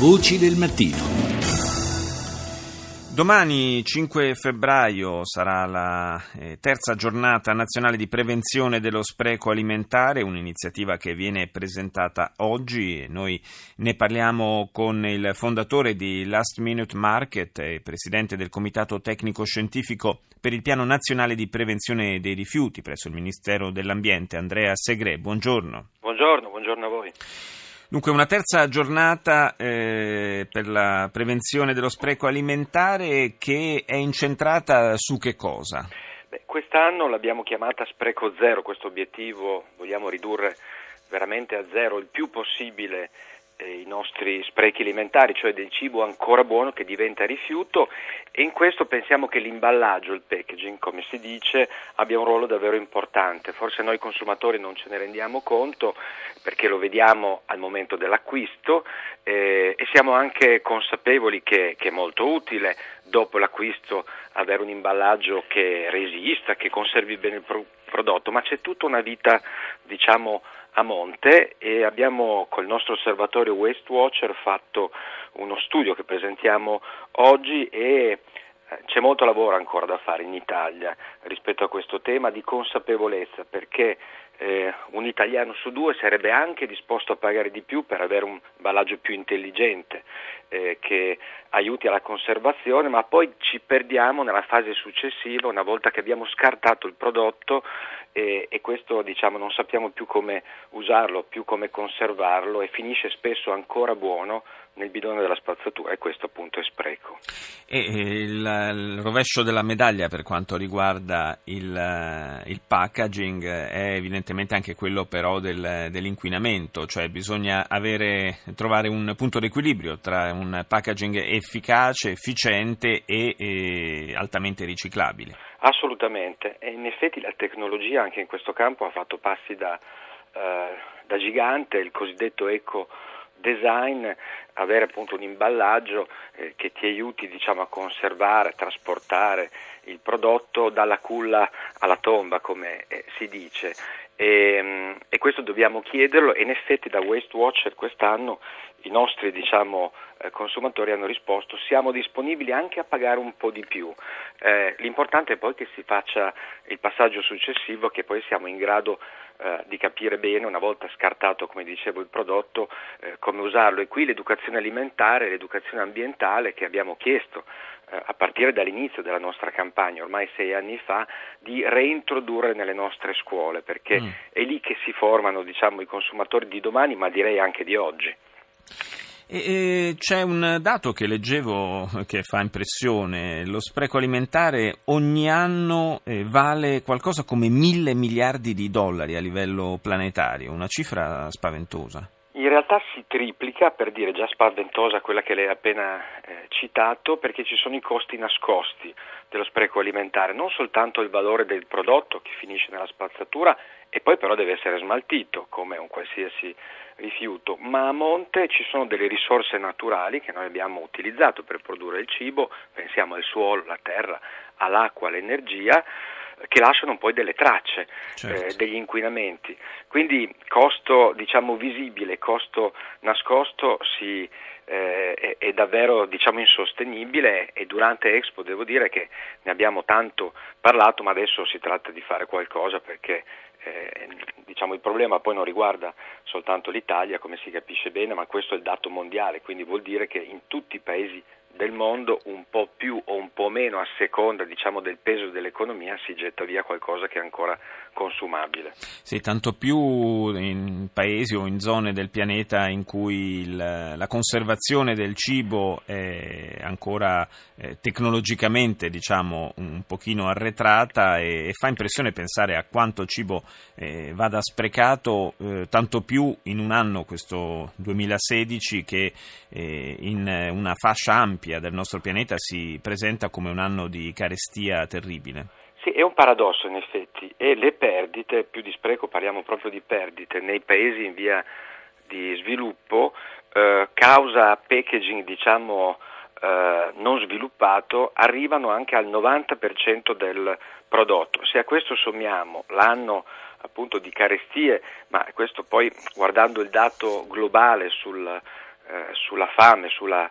Voci del mattino. Domani 5 febbraio sarà la eh, terza giornata nazionale di prevenzione dello spreco alimentare, un'iniziativa che viene presentata oggi e noi ne parliamo con il fondatore di Last Minute Market e presidente del Comitato Tecnico Scientifico per il Piano Nazionale di Prevenzione dei Rifiuti presso il Ministero dell'Ambiente, Andrea Segre. Buongiorno. Buongiorno, buongiorno a voi. Dunque, una terza giornata eh, per la prevenzione dello spreco alimentare che è incentrata su che cosa? Beh, quest'anno l'abbiamo chiamata Spreco Zero, questo obiettivo vogliamo ridurre veramente a zero il più possibile i nostri sprechi alimentari, cioè del cibo ancora buono che diventa rifiuto e in questo pensiamo che l'imballaggio, il packaging, come si dice, abbia un ruolo davvero importante. Forse noi consumatori non ce ne rendiamo conto perché lo vediamo al momento dell'acquisto eh, e siamo anche consapevoli che, che, è molto utile dopo l'acquisto avere un imballaggio che resista, che conservi bene il pro- prodotto, ma c'è tutta una vita, diciamo, a monte e abbiamo col nostro osservatorio Waste Watcher fatto uno studio che presentiamo oggi e eh, c'è molto lavoro ancora da fare in Italia rispetto a questo tema di consapevolezza perché eh, un italiano su due sarebbe anche disposto a pagare di più per avere un imballaggio più intelligente eh, che aiuti alla conservazione, ma poi ci perdiamo nella fase successiva una volta che abbiamo scartato il prodotto e, e questo diciamo, non sappiamo più come usarlo, più come conservarlo e finisce spesso ancora buono nel bidone della spazzatura e questo appunto è spreco. E il, il rovescio della medaglia per quanto riguarda il, il, packaging è evidentemente anche quello però del, dell'inquinamento, cioè bisogna avere, trovare un punto d'equilibrio tra un packaging efficace, efficiente e, e altamente riciclabile. Assolutamente, e in effetti la tecnologia anche in questo campo ha fatto passi da, eh, da gigante, il cosiddetto eco design, avere appunto un imballaggio eh, che ti aiuti diciamo, a conservare, trasportare il prodotto dalla culla alla tomba, come eh, si dice. E, mm, e, questo dobbiamo chiederlo e in effetti da Waste Watcher quest'anno i nostri diciamo, eh, consumatori hanno risposto siamo disponibili anche a pagare un po' di più. Eh, l'importante è poi che si faccia il passaggio successivo, che poi siamo in grado eh, di capire bene, una volta scartato, come dicevo, il prodotto, eh, come usarlo. E qui l'educazione alimentare, l'educazione ambientale che abbiamo chiesto eh, a partire dall'inizio della nostra campagna, ormai sei anni fa, di reintrodurre nelle nostre scuole, perché mm. è lì che si formano diciamo, i consumatori di domani, ma direi anche di oggi. E, e c'è un dato che leggevo che fa impressione, lo spreco alimentare ogni anno eh, vale qualcosa come mille miliardi di dollari a livello planetario, una cifra spaventosa. In realtà si triplica, per dire già spaventosa quella che lei ha appena eh, citato, perché ci sono i costi nascosti dello spreco alimentare, non soltanto il valore del prodotto che finisce nella spazzatura e poi però deve essere smaltito come un qualsiasi rifiuto, ma a monte ci sono delle risorse naturali che noi abbiamo utilizzato per produrre il cibo, pensiamo al suolo, alla terra, all'acqua, all'energia, che lasciano poi delle tracce, certo. eh, degli inquinamenti. Quindi costo diciamo, visibile, costo nascosto si, eh, è, è, davvero diciamo, insostenibile e durante Expo devo dire che ne abbiamo tanto parlato, ma adesso si tratta di fare qualcosa perché eh, diciamo, il problema poi non riguarda soltanto l'Italia, come si capisce bene, ma questo è il dato mondiale, quindi vuol dire che in tutti i paesi del mondo un po' più o meno a seconda diciamo, del peso dell'economia si getta via qualcosa che è ancora consumabile. Sì, tanto più in paesi o in zone del pianeta in cui il, la conservazione del cibo è ancora eh, tecnologicamente diciamo, un pochino arretrata e, e, fa impressione pensare a quanto cibo eh, vada sprecato, eh, tanto più in un anno, questo 2016, che eh, in una fascia ampia del nostro pianeta si presenta come un anno di carestia terribile. Sì, è un paradosso in effetti e le perdite, più di spreco parliamo proprio di perdite, nei paesi in via di sviluppo, eh, causa packaging diciamo eh, non sviluppato, arrivano anche al 90% del prodotto. Se a questo sommiamo l'anno appunto di carestie, ma questo poi guardando il dato globale sul eh, sulla fame, sulla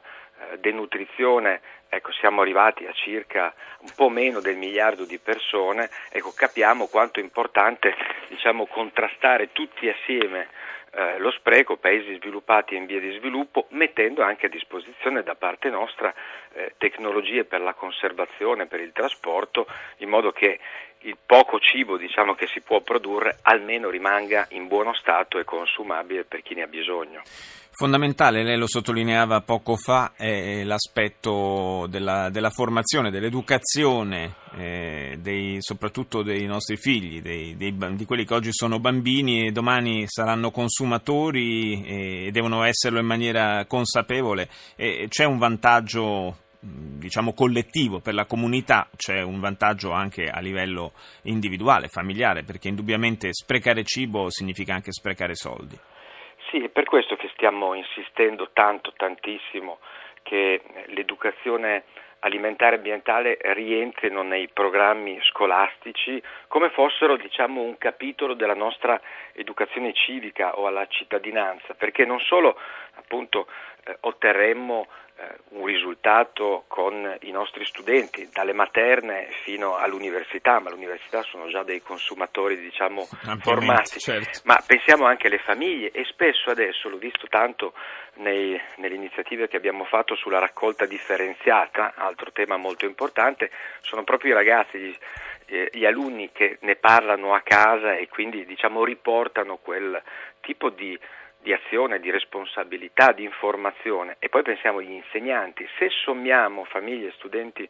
denutrizione, ecco, siamo arrivati a circa un po' meno del miliardo di persone, ecco, capiamo quanto è importante diciamo, contrastare tutti assieme eh, lo spreco, paesi sviluppati e in via di sviluppo, mettendo anche a disposizione da parte nostra eh, tecnologie per la conservazione, per il trasporto, in modo che il poco cibo diciamo, che si può produrre almeno rimanga in buono stato e consumabile per chi ne ha bisogno. Fondamentale, lei lo sottolineava poco fa, è l'aspetto della, della formazione, dell'educazione, eh, dei, soprattutto dei nostri figli, dei, dei, di quelli che oggi sono bambini e domani saranno consumatori e devono esserlo in maniera consapevole. E c'è un vantaggio diciamo collettivo per la comunità c'è un vantaggio anche a livello individuale, familiare, perché indubbiamente sprecare cibo significa anche sprecare soldi. Sì, è per questo che stiamo insistendo tanto, tantissimo che l'educazione alimentare e ambientale rientrino nei programmi scolastici come fossero diciamo, un capitolo della nostra educazione civica o alla cittadinanza, perché non solo appunto, eh, otterremmo eh, un risultato con i nostri studenti, dalle materne fino all'università, ma l'università sono già dei consumatori diciamo, formati, certo. ma pensiamo anche alle famiglie e spesso adesso, l'ho visto tanto nei, nelle iniziative che abbiamo fatto sulla raccolta differenziata, altro tema molto importante, sono proprio i ragazzi, gli, eh, gli alunni che ne parlano a casa e quindi diciamo, riportano quel tipo di di azione, di responsabilità, di informazione e poi pensiamo agli insegnanti. Se sommiamo famiglie, studenti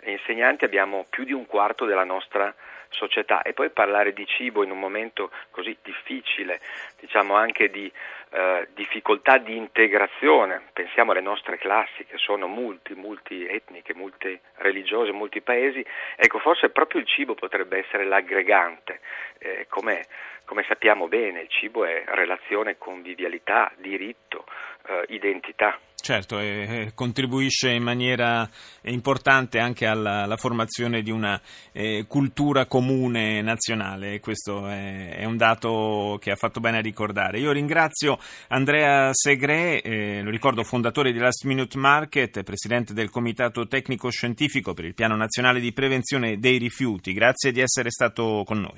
e insegnanti abbiamo più di un quarto della nostra società e poi parlare di cibo in un momento così difficile, diciamo anche di eh, difficoltà di integrazione, pensiamo alle nostre classi che sono multi, multietniche, multireligiose, multi paesi, ecco forse proprio il cibo potrebbe essere l'aggregante, eh, come come sappiamo bene, il cibo è relazione, convivialità, diritto, eh, identità. Certo, e contribuisce in maniera importante anche alla, alla formazione di una eh, cultura comune nazionale, questo è, è, un dato che ha fatto bene a ricordare. Io ringrazio Andrea Segre, eh, lo ricordo fondatore di Last Minute Market, presidente del Comitato Tecnico Scientifico per il Piano Nazionale di Prevenzione dei Rifiuti. Grazie di essere stato con noi.